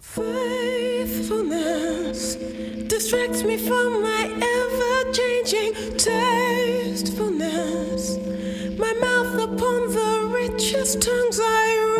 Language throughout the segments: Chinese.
Faithfulness distracts me from my ever changing tastefulness. My mouth upon the richest tongues I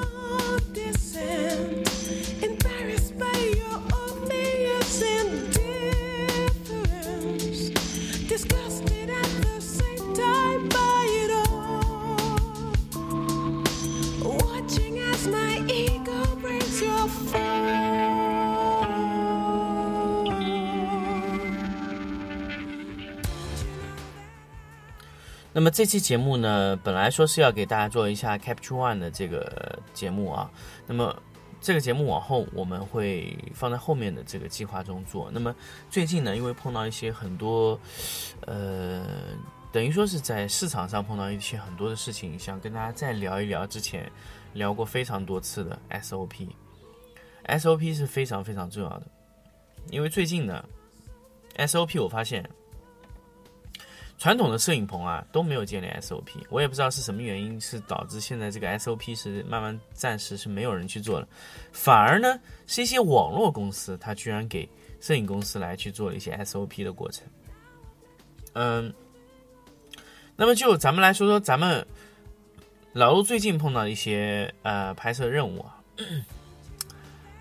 那么这期节目呢，本来说是要给大家做一下 Capture One 的这个节目啊。那么这个节目往后我们会放在后面的这个计划中做。那么最近呢，因为碰到一些很多，呃，等于说是在市场上碰到一些很多的事情，想跟大家再聊一聊之前聊过非常多次的 SOP。SOP 是非常非常重要的，因为最近呢，SOP 我发现。传统的摄影棚啊都没有建立 SOP，我也不知道是什么原因，是导致现在这个 SOP 是慢慢暂时是没有人去做了，反而呢是一些网络公司，它居然给摄影公司来去做了一些 SOP 的过程。嗯，那么就咱们来说说咱们老陆最近碰到一些呃拍摄任务啊，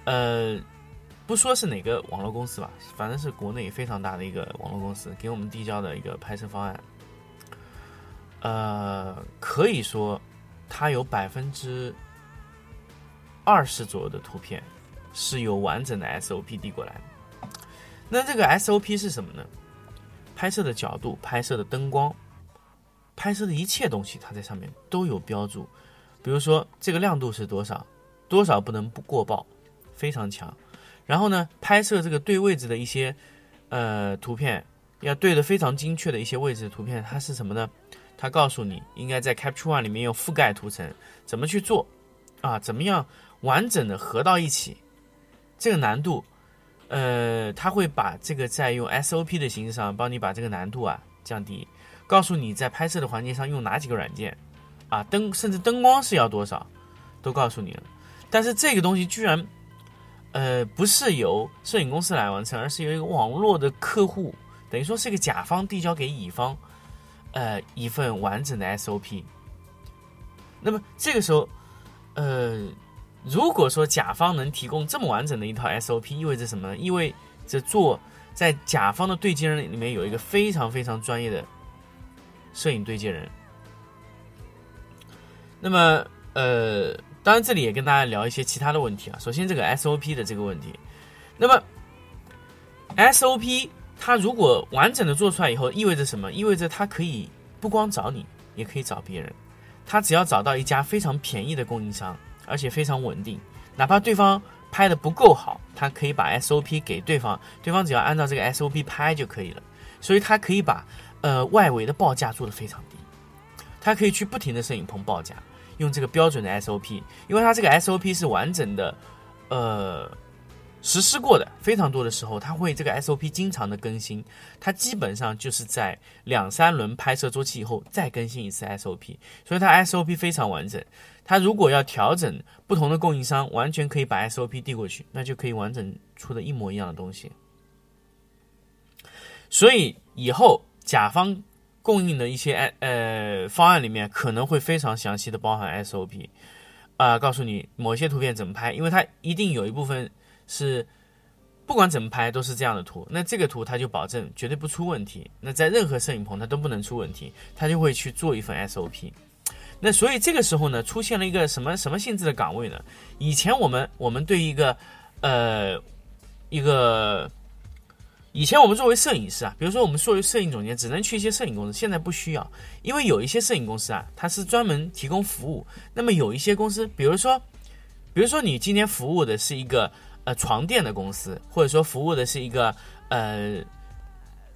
呃。不说是哪个网络公司吧，反正是国内非常大的一个网络公司给我们递交的一个拍摄方案。呃，可以说，它有百分之二十左右的图片是有完整的 SOP 递过来。那这个 SOP 是什么呢？拍摄的角度、拍摄的灯光、拍摄的一切东西，它在上面都有标注。比如说，这个亮度是多少，多少不能不过曝，非常强。然后呢，拍摄这个对位置的一些呃图片，要对的非常精确的一些位置的图片，它是什么呢？它告诉你应该在 Capture One 里面用覆盖图层，怎么去做啊？怎么样完整的合到一起？这个难度，呃，它会把这个在用 SOP 的形式上帮你把这个难度啊降低，告诉你在拍摄的环节上用哪几个软件啊，灯甚至灯光是要多少，都告诉你了。但是这个东西居然。呃，不是由摄影公司来完成，而是由一个网络的客户，等于说是一个甲方递交给乙方，呃，一份完整的 SOP。那么这个时候，呃，如果说甲方能提供这么完整的一套 SOP，意味着什么呢？意味着做在甲方的对接人里面有一个非常非常专业的摄影对接人。那么，呃。当然，这里也跟大家聊一些其他的问题啊。首先，这个 SOP 的这个问题，那么 SOP 它如果完整的做出来以后，意味着什么？意味着它可以不光找你，也可以找别人。它只要找到一家非常便宜的供应商，而且非常稳定，哪怕对方拍的不够好，它可以把 SOP 给对方，对方只要按照这个 SOP 拍就可以了。所以，它可以把呃外围的报价做得非常低，它可以去不停的摄影棚报价。用这个标准的 SOP，因为它这个 SOP 是完整的，呃，实施过的非常多的时候，它会这个 SOP 经常的更新，它基本上就是在两三轮拍摄周期以后再更新一次 SOP，所以它 SOP 非常完整。它如果要调整不同的供应商，完全可以把 SOP 递过去，那就可以完整出的一模一样的东西。所以以后甲方。供应的一些呃方案里面可能会非常详细的包含 SOP，啊，告诉你某些图片怎么拍，因为它一定有一部分是不管怎么拍都是这样的图，那这个图它就保证绝对不出问题，那在任何摄影棚它都不能出问题，它就会去做一份 SOP。那所以这个时候呢，出现了一个什么什么性质的岗位呢？以前我们我们对一个呃一个。以前我们作为摄影师啊，比如说我们作为摄影总监，只能去一些摄影公司。现在不需要，因为有一些摄影公司啊，它是专门提供服务。那么有一些公司，比如说，比如说你今天服务的是一个呃床垫的公司，或者说服务的是一个呃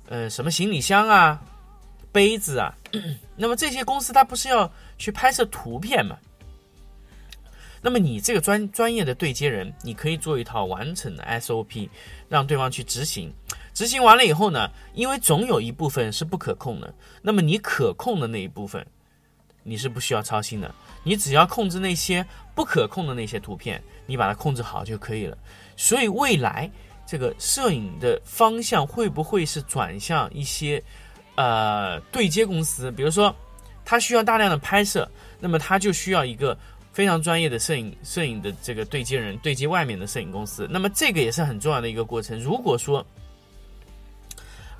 呃什么行李箱啊、杯子啊，那么这些公司它不是要去拍摄图片吗？那么你这个专专业的对接人，你可以做一套完整的 SOP，让对方去执行。执行完了以后呢，因为总有一部分是不可控的，那么你可控的那一部分，你是不需要操心的。你只要控制那些不可控的那些图片，你把它控制好就可以了。所以未来这个摄影的方向会不会是转向一些呃对接公司？比如说，他需要大量的拍摄，那么他就需要一个非常专业的摄影摄影的这个对接人对接外面的摄影公司。那么这个也是很重要的一个过程。如果说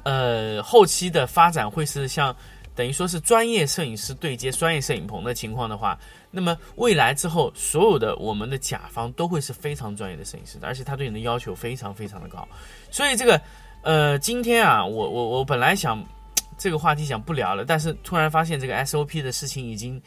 呃，后期的发展会是像等于说是专业摄影师对接专业摄影棚的情况的话，那么未来之后，所有的我们的甲方都会是非常专业的摄影师的，而且他对你的要求非常非常的高。所以这个，呃，今天啊，我我我本来想这个话题想不聊了，但是突然发现这个 SOP 的事情已经。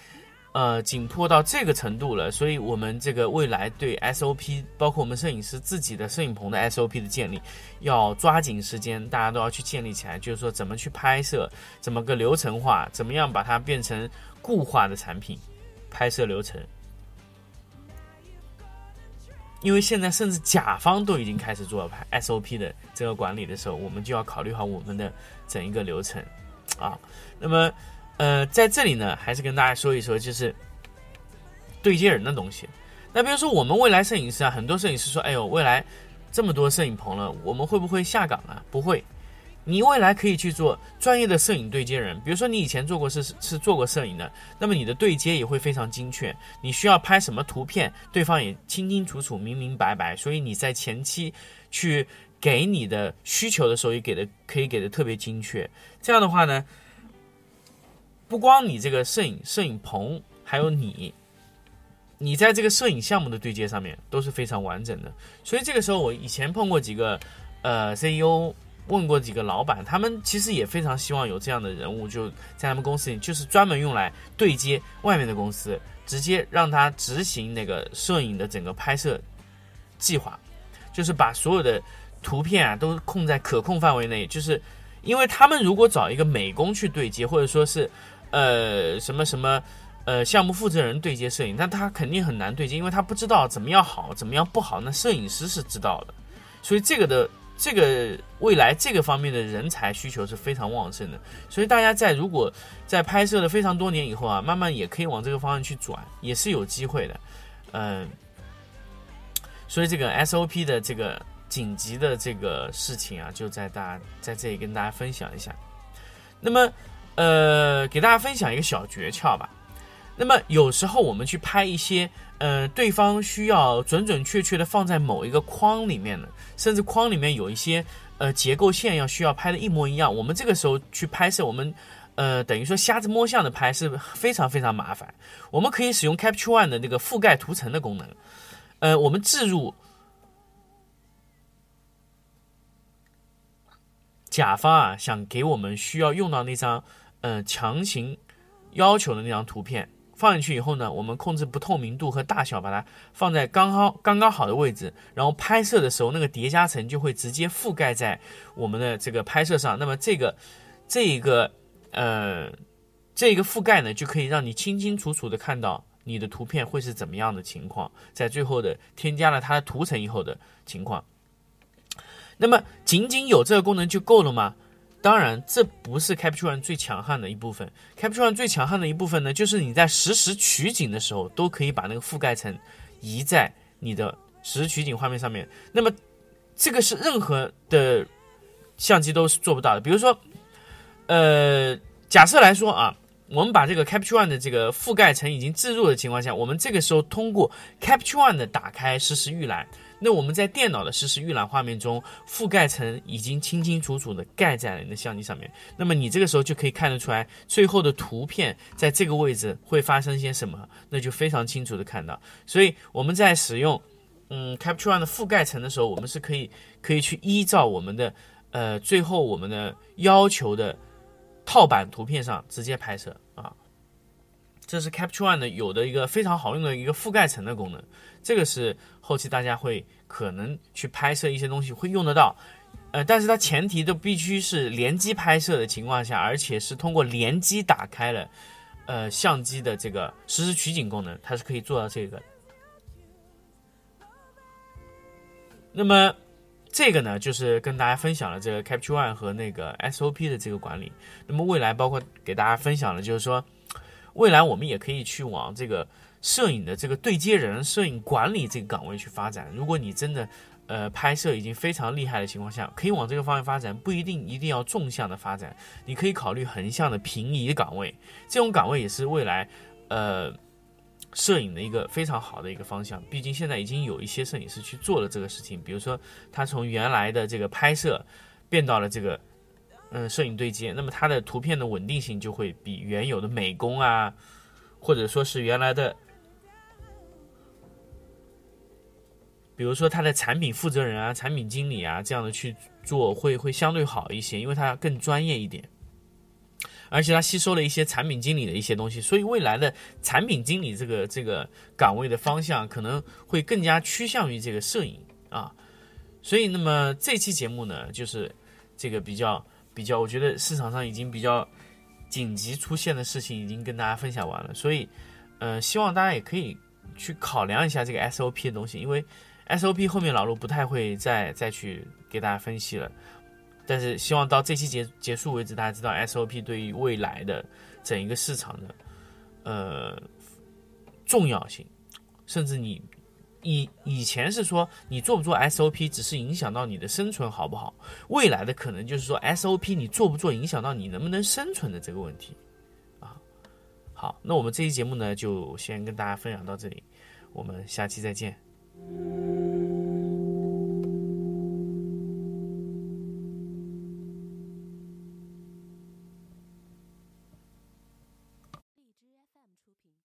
呃，紧迫到这个程度了，所以我们这个未来对 SOP，包括我们摄影师自己的摄影棚的 SOP 的建立，要抓紧时间，大家都要去建立起来。就是说，怎么去拍摄，怎么个流程化，怎么样把它变成固化的产品，拍摄流程。因为现在甚至甲方都已经开始做拍 SOP 的这个管理的时候，我们就要考虑好我们的整一个流程啊。那么。呃，在这里呢，还是跟大家说一说，就是对接人的东西。那比如说，我们未来摄影师啊，很多摄影师说：“哎呦，未来这么多摄影棚了，我们会不会下岗啊？”不会，你未来可以去做专业的摄影对接人。比如说，你以前做过是是做过摄影的，那么你的对接也会非常精确。你需要拍什么图片，对方也清清楚楚、明明白白。所以你在前期去给你的需求的时候，也给的可以给的特别精确。这样的话呢？不光你这个摄影摄影棚，还有你，你在这个摄影项目的对接上面都是非常完整的。所以这个时候，我以前碰过几个呃 CEO，问过几个老板，他们其实也非常希望有这样的人物，就在他们公司里，就是专门用来对接外面的公司，直接让他执行那个摄影的整个拍摄计划，就是把所有的图片啊都控在可控范围内。就是因为他们如果找一个美工去对接，或者说是呃，什么什么，呃，项目负责人对接摄影，那他肯定很难对接，因为他不知道怎么样好，怎么样不好。那摄影师是知道的，所以这个的这个未来这个方面的人才需求是非常旺盛的。所以大家在如果在拍摄了非常多年以后啊，慢慢也可以往这个方向去转，也是有机会的。嗯，所以这个 SOP 的这个紧急的这个事情啊，就在大家在这里跟大家分享一下。那么。呃，给大家分享一个小诀窍吧。那么有时候我们去拍一些，呃，对方需要准准确确的放在某一个框里面的，甚至框里面有一些呃结构线要需要拍的一模一样。我们这个时候去拍摄，我们呃等于说瞎子摸象的拍是非常非常麻烦。我们可以使用 Capture One 的那个覆盖图层的功能，呃，我们置入。甲方啊，想给我们需要用到那张。嗯，强行要求的那张图片放进去以后呢，我们控制不透明度和大小，把它放在刚好刚刚好的位置，然后拍摄的时候，那个叠加层就会直接覆盖在我们的这个拍摄上。那么这个这一个呃这个覆盖呢，就可以让你清清楚楚的看到你的图片会是怎么样的情况，在最后的添加了它的图层以后的情况。那么仅仅有这个功能就够了吗？当然，这不是 Capture One 最强悍的一部分。Capture One 最强悍的一部分呢，就是你在实时取景的时候，都可以把那个覆盖层移在你的实时取景画面上面。那么，这个是任何的相机都是做不到的。比如说，呃，假设来说啊，我们把这个 Capture One 的这个覆盖层已经置入的情况下，我们这个时候通过 Capture One 的打开实时预览。那我们在电脑的实时预览画面中，覆盖层已经清清楚楚的盖在了你的相机上面。那么你这个时候就可以看得出来，最后的图片在这个位置会发生些什么，那就非常清楚的看到。所以我们在使用嗯 Capture One 的覆盖层的时候，我们是可以可以去依照我们的呃最后我们的要求的套版图片上直接拍摄。这是 Capture One 的有的一个非常好用的一个覆盖层的功能。这个是后期大家会可能去拍摄一些东西会用得到，呃，但是它前提都必须是联机拍摄的情况下，而且是通过联机打开了，呃，相机的这个实时取景功能，它是可以做到这个。那么这个呢，就是跟大家分享了这个 Capture One 和那个 SOP 的这个管理。那么未来包括给大家分享的，就是说未来我们也可以去往这个摄影的这个对接人、摄影管理这个岗位去发展。如果你真的呃，拍摄已经非常厉害的情况下，可以往这个方向发展，不一定一定要纵向的发展，你可以考虑横向的平移岗位，这种岗位也是未来，呃，摄影的一个非常好的一个方向。毕竟现在已经有一些摄影师去做了这个事情，比如说他从原来的这个拍摄变到了这个，嗯，摄影对接，那么它的图片的稳定性就会比原有的美工啊，或者说是原来的。比如说他的产品负责人啊、产品经理啊这样的去做会会相对好一些，因为他更专业一点，而且他吸收了一些产品经理的一些东西，所以未来的产品经理这个这个岗位的方向可能会更加趋向于这个摄影啊。所以那么这期节目呢，就是这个比较比较，我觉得市场上已经比较紧急出现的事情已经跟大家分享完了，所以呃，希望大家也可以去考量一下这个 SOP 的东西，因为。SOP 后面老陆不太会再再去给大家分析了，但是希望到这期结结束为止，大家知道 SOP 对于未来的整一个市场的呃重要性，甚至你以以前是说你做不做 SOP 只是影响到你的生存好不好，未来的可能就是说 SOP 你做不做影响到你能不能生存的这个问题啊。好，那我们这期节目呢就先跟大家分享到这里，我们下期再见。